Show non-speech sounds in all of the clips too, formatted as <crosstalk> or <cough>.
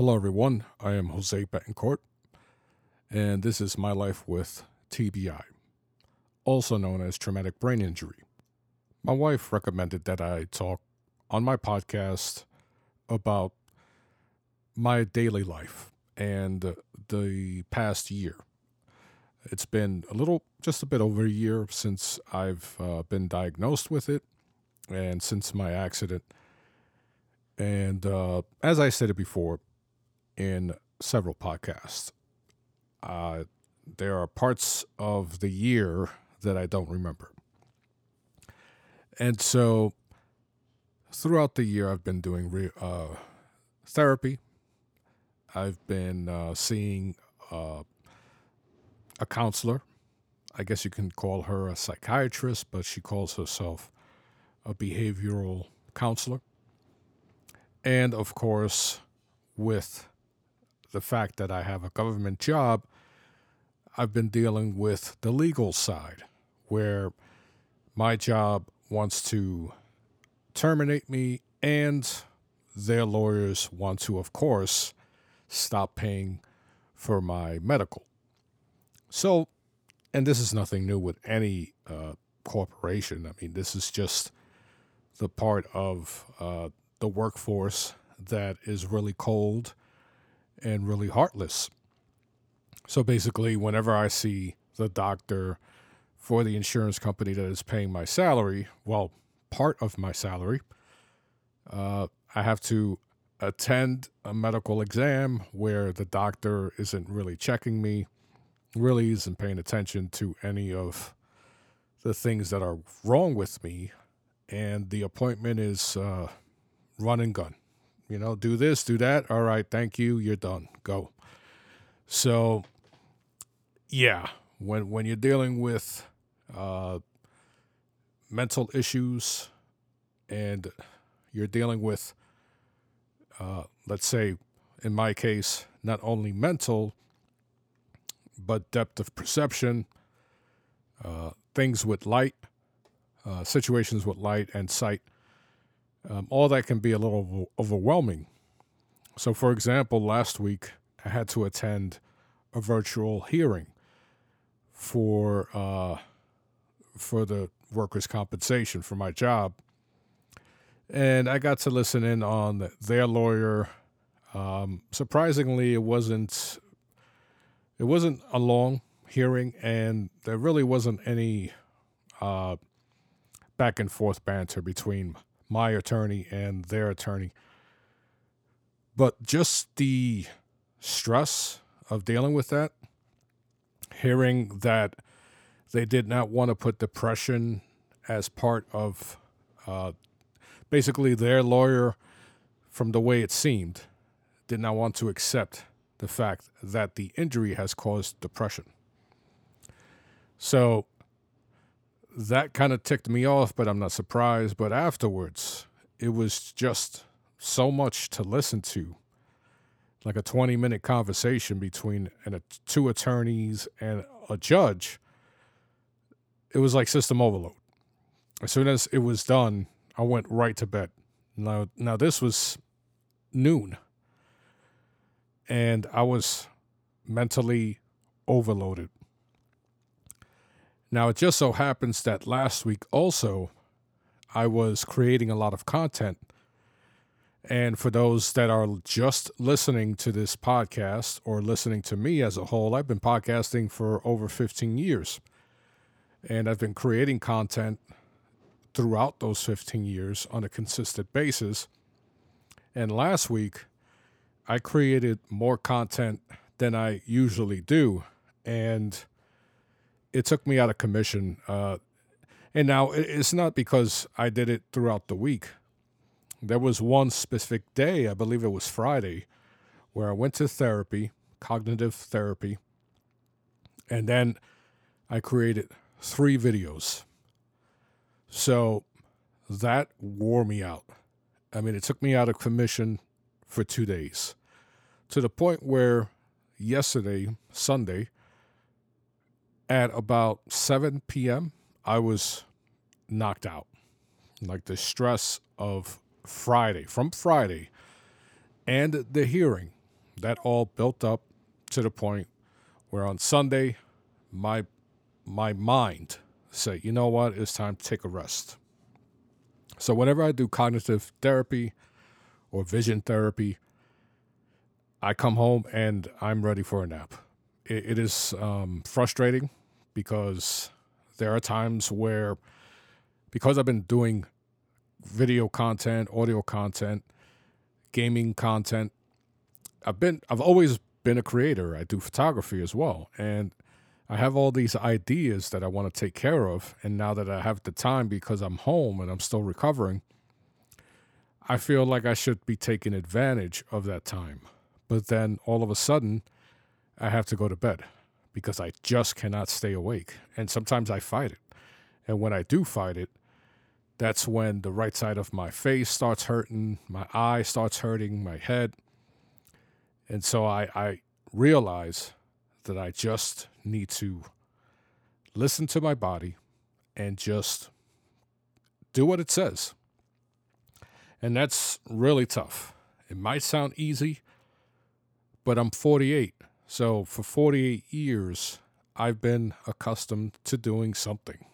Hello, everyone. I am Jose Betancourt, and this is my life with TBI, also known as traumatic brain injury. My wife recommended that I talk on my podcast about my daily life and the past year. It's been a little, just a bit over a year since I've uh, been diagnosed with it and since my accident. And uh, as I said it before in several podcasts, uh, there are parts of the year that I don't remember. And so throughout the year, I've been doing re- uh, therapy. I've been uh, seeing uh, a counselor. I guess you can call her a psychiatrist, but she calls herself a behavioral counselor. And of course, with the fact that I have a government job, I've been dealing with the legal side, where my job wants to terminate me, and their lawyers want to, of course, stop paying for my medical. So, and this is nothing new with any uh, corporation. I mean, this is just the part of uh, the workforce that is really cold and really heartless. So basically, whenever I see the doctor for the insurance company that is paying my salary, well, part of my salary, uh, I have to attend a medical exam where the doctor isn't really checking me, really isn't paying attention to any of the things that are wrong with me. And the appointment is uh, run and gun. You know, do this, do that. All right, thank you. You're done. Go. So, yeah, when when you're dealing with uh, mental issues and you're dealing with, uh, let's say, in my case, not only mental, but depth of perception, uh, things with light, uh, situations with light and sight um, all that can be a little overwhelming. So, for example, last week I had to attend a virtual hearing for uh, for the workers' compensation for my job, and I got to listen in on their lawyer. Um, surprisingly, it wasn't it wasn't a long hearing, and there really wasn't any uh, back and forth banter between my attorney and their attorney. But just the stress of dealing with that, hearing that they did not want to put depression as part of uh, basically their lawyer, from the way it seemed, did not want to accept the fact that the injury has caused depression. So that kind of ticked me off, but I'm not surprised. But afterwards, it was just so much to listen to. Like a 20 minute conversation between an, two attorneys and a judge. It was like system overload. As soon as it was done, I went right to bed. Now, now this was noon, and I was mentally overloaded. Now, it just so happens that last week also, I was creating a lot of content. And for those that are just listening to this podcast or listening to me as a whole, I've been podcasting for over 15 years. And I've been creating content throughout those 15 years on a consistent basis. And last week, I created more content than I usually do. And it took me out of commission. Uh, and now it's not because I did it throughout the week. There was one specific day, I believe it was Friday, where I went to therapy, cognitive therapy, and then I created three videos. So that wore me out. I mean, it took me out of commission for two days to the point where yesterday, Sunday, at about 7 p.m., I was knocked out. Like the stress of Friday, from Friday, and the hearing That all built up to the point where on Sunday, my my mind say, you know what, it's time to take a rest. So whenever I do cognitive therapy or vision therapy, I come home and I'm ready for a nap. it, it is um, frustrating because there are times where, because I've been doing video content, audio content, gaming content, I've been I've always been a creator. I do photography as well, and I have all these ideas that I want to take care of. And now that I have the time because I'm home and I'm still recovering, I feel like I should be taking advantage of that time. But then all of a sudden, I have to go to bed because I just cannot stay awake. And sometimes I fight it. And when I do fight it, that's when the right side of my face starts hurting, my eye starts hurting, my head. And so I, I realize that I just need to listen to my body and just do what it says. And that's really tough. It might sound easy, but I'm 48 so for 48 years, I've been accustomed to doing something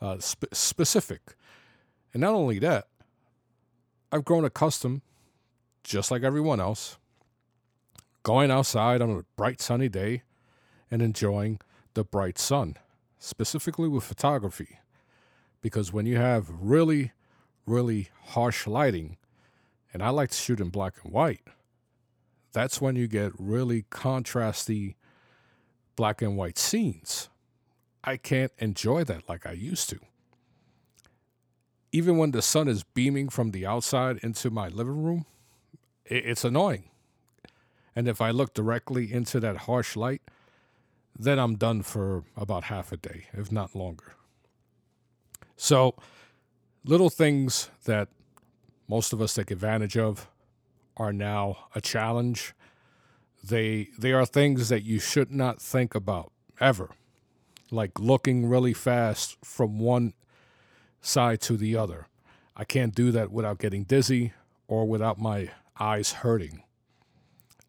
uh, spe- specific. And not only that, I've grown accustomed, just like everyone else, going outside on a bright sunny day and enjoying the bright sun, specifically with photography. Because when you have really, really harsh lighting, and I like to shoot in black and white, that's when you get really contrasty black and white scenes. I can't enjoy that like I used to. Even when the sun is beaming from the outside into my living room, it's annoying. And if I look directly into that harsh light, then I'm done for about half a day, if not longer. So, little things that most of us take advantage of are now a challenge. They they are things that you should not think about ever. Like looking really fast from one side to the other. I can't do that without getting dizzy or without my eyes hurting.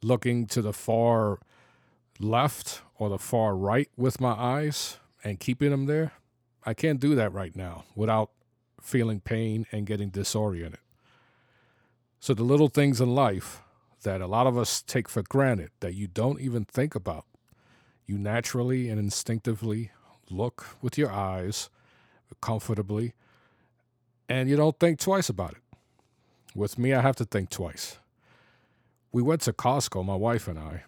Looking to the far left or the far right with my eyes and keeping them there, I can't do that right now without feeling pain and getting disoriented. So the little things in life that a lot of us take for granted that you don't even think about, you naturally and instinctively look with your eyes comfortably and you don't think twice about it. With me, I have to think twice. We went to Costco, my wife and I,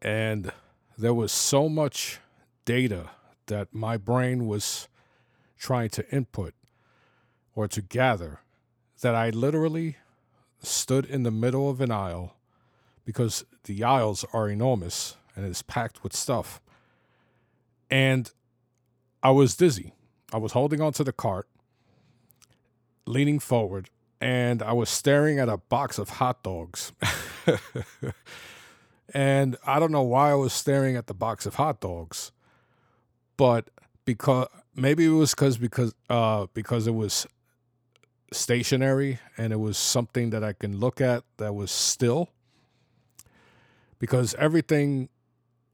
and there was so much data that my brain was trying to input or to gather that I literally stood in the middle of an aisle because the aisles are enormous and it's packed with stuff. And I was dizzy. I was holding onto the cart, leaning forward, and I was staring at a box of hot dogs. <laughs> and I don't know why I was staring at the box of hot dogs, but because maybe it was because because uh because it was stationary and it was something that I can look at that was still because everything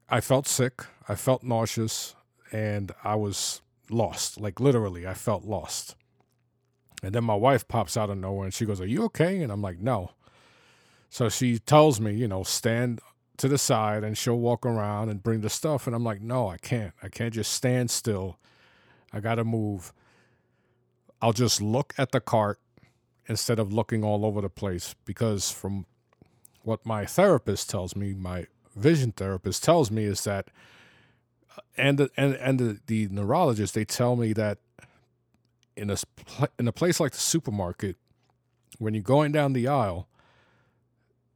I felt sick, I felt nauseous, and I was lost. Like literally, I felt lost. And then my wife pops out of nowhere and she goes, Are you okay? And I'm like, No. So she tells me, you know, stand to the side and she'll walk around and bring the stuff. And I'm like, No, I can't. I can't just stand still. I got to move. I'll just look at the cart instead of looking all over the place because from what my therapist tells me, my vision therapist tells me is that uh, and the, and and the, the neurologist they tell me that in a in a place like the supermarket when you're going down the aisle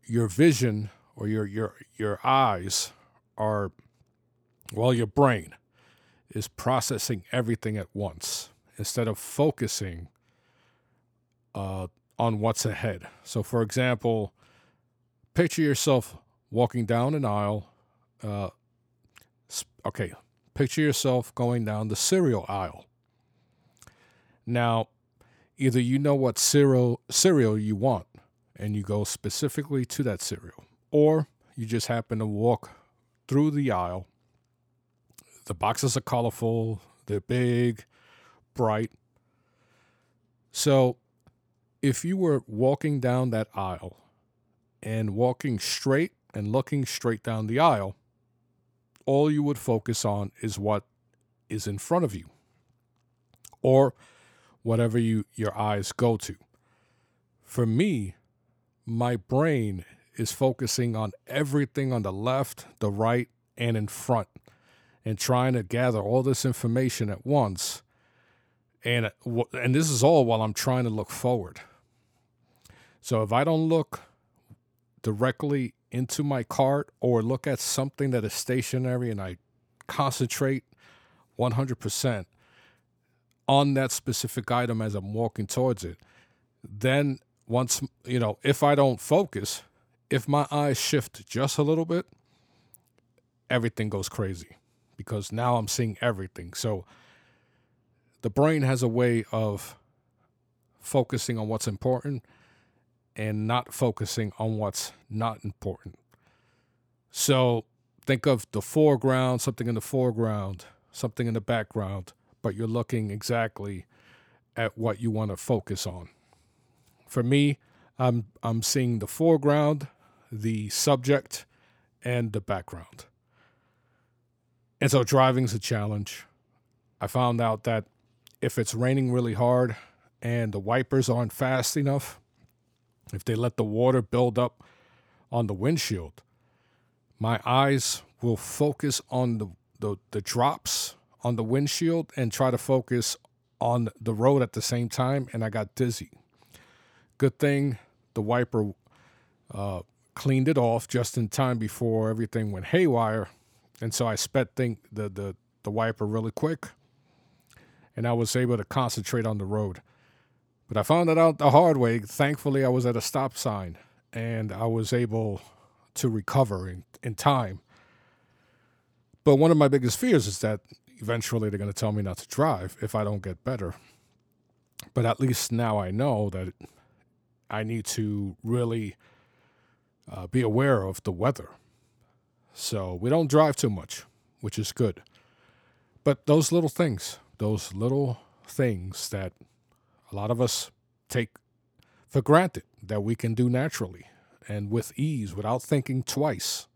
your vision or your your your eyes are well your brain is processing everything at once instead of focusing uh, on what's ahead. So, for example, picture yourself walking down an aisle. Uh, okay, picture yourself going down the cereal aisle. Now, either you know what cereal cereal you want, and you go specifically to that cereal, or you just happen to walk through the aisle. The boxes are colorful, they're big, bright. So if you were walking down that aisle and walking straight and looking straight down the aisle, all you would focus on is what is in front of you or whatever you your eyes go to. For me, my brain is focusing on everything on the left, the right, and in front and trying to gather all this information at once. And uh, and this is all while I'm trying to look forward. So if I don't look directly into my cart or look at something that is stationary and I concentrate 100% on that specific item as I'm walking towards it, then once, you know, if I don't focus, if my eyes shift just a little bit, everything goes crazy because now I'm seeing everything. So the brain has a way of focusing on what's important and not focusing on what's not important. So think of the foreground, something in the foreground, something in the background, but you're looking exactly at what you want to focus on. For me, I'm I'm seeing the foreground, the subject, and the background. And so driving's a challenge. I found out that if it's raining really hard and the wipers aren't fast enough, if they let the water build up on the windshield, my eyes will focus on the, the, the drops on the windshield and try to focus on the road at the same time, and I got dizzy. Good thing the wiper uh, cleaned it off just in time before everything went haywire, and so I sped thing, the, the, the wiper really quick, and I was able to concentrate on the road. But I found it out the hard way. Thankfully, I was at a stop sign and I was able to recover in, in time. But one of my biggest fears is that eventually they're going to tell me not to drive if I don't get better. But at least now I know that I need to really uh, be aware of the weather. So we don't drive too much, which is good. But those little things, those little things that a lot of us take for granted that we can do naturally and with ease without thinking twice.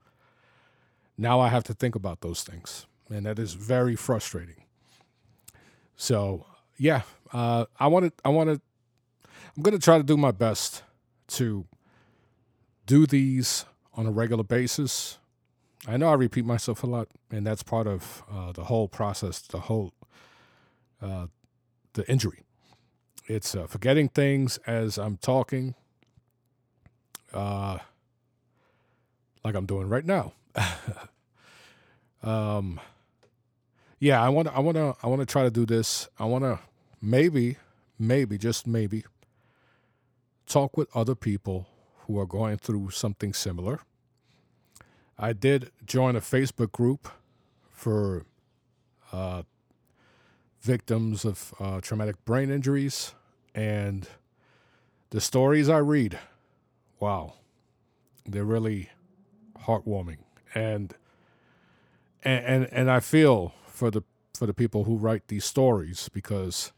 Now I have to think about those things, and that is very frustrating. So, yeah, uh, I want to, I want to, I'm going to try to do my best to do these on a regular basis. I know I repeat myself a lot, and that's part of uh, the whole process, the whole, the injury it's uh, forgetting things as I'm talking, uh, like I'm doing right now. <laughs> um, yeah, I want I want to I want to try to do this. I want to maybe maybe just maybe talk with other people who are going through something similar. I did join a Facebook group for uh, victims of uh, traumatic brain injuries. And the stories I read, wow, they're really heartwarming. And and and, and I feel for the for the people who write these stories because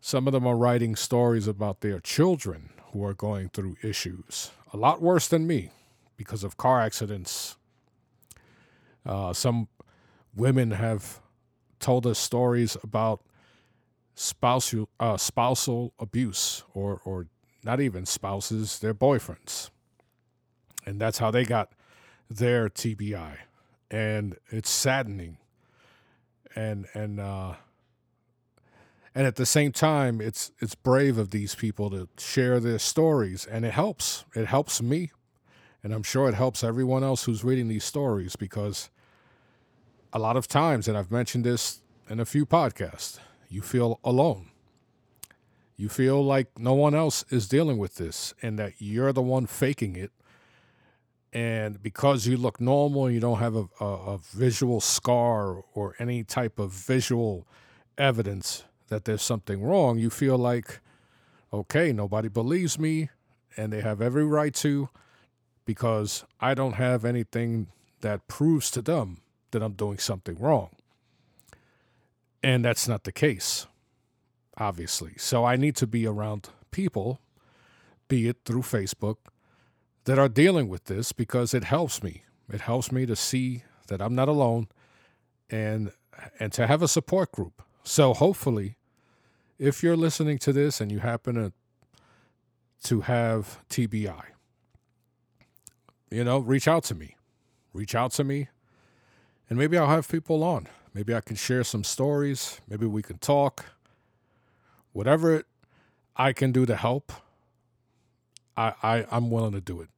some of them are writing stories about their children who are going through issues a lot worse than me because of car accidents. Uh, some women have told us stories about spousal uh, spousal abuse or or not even spouses, their boyfriends, and that's how they got their TBI, and it's saddening, and and uh, and at the same time, it's it's brave of these people to share their stories, and it helps. It helps me, and I'm sure it helps everyone else who's reading these stories because a lot of times, and I've mentioned this in a few podcasts, you feel alone. You feel like no one else is dealing with this and that you're the one faking it. And because you look normal, you don't have a, a, a visual scar or any type of visual evidence that there's something wrong, you feel like, okay, nobody believes me, and they have every right to because I don't have anything that proves to them that I'm doing something wrong. And that's not the case, obviously. So I need to be around people, be it through Facebook, that are dealing with this because it helps me. It helps me to see that I'm not alone and and to have a support group. So hopefully if you're listening to this and you happen to to have TBI, you know, reach out to me. Reach out to me and maybe I'll have people on. Maybe I can share some stories. Maybe we can talk. Whatever I can do to help, I, I I'm willing to do it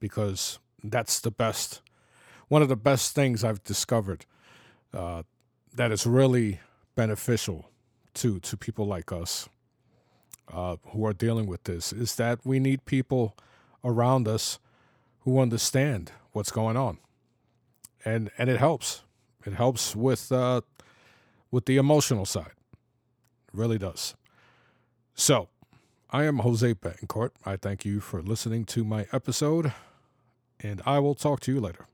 because that's the best, one of the best things I've discovered uh, that is really beneficial to to people like us uh, who are dealing with this is that we need people around us who understand what's going on, and and it helps. It helps with uh, with the emotional side. It really does. So, I am Jose Betancourt. I thank you for listening to my episode and I will talk to you later.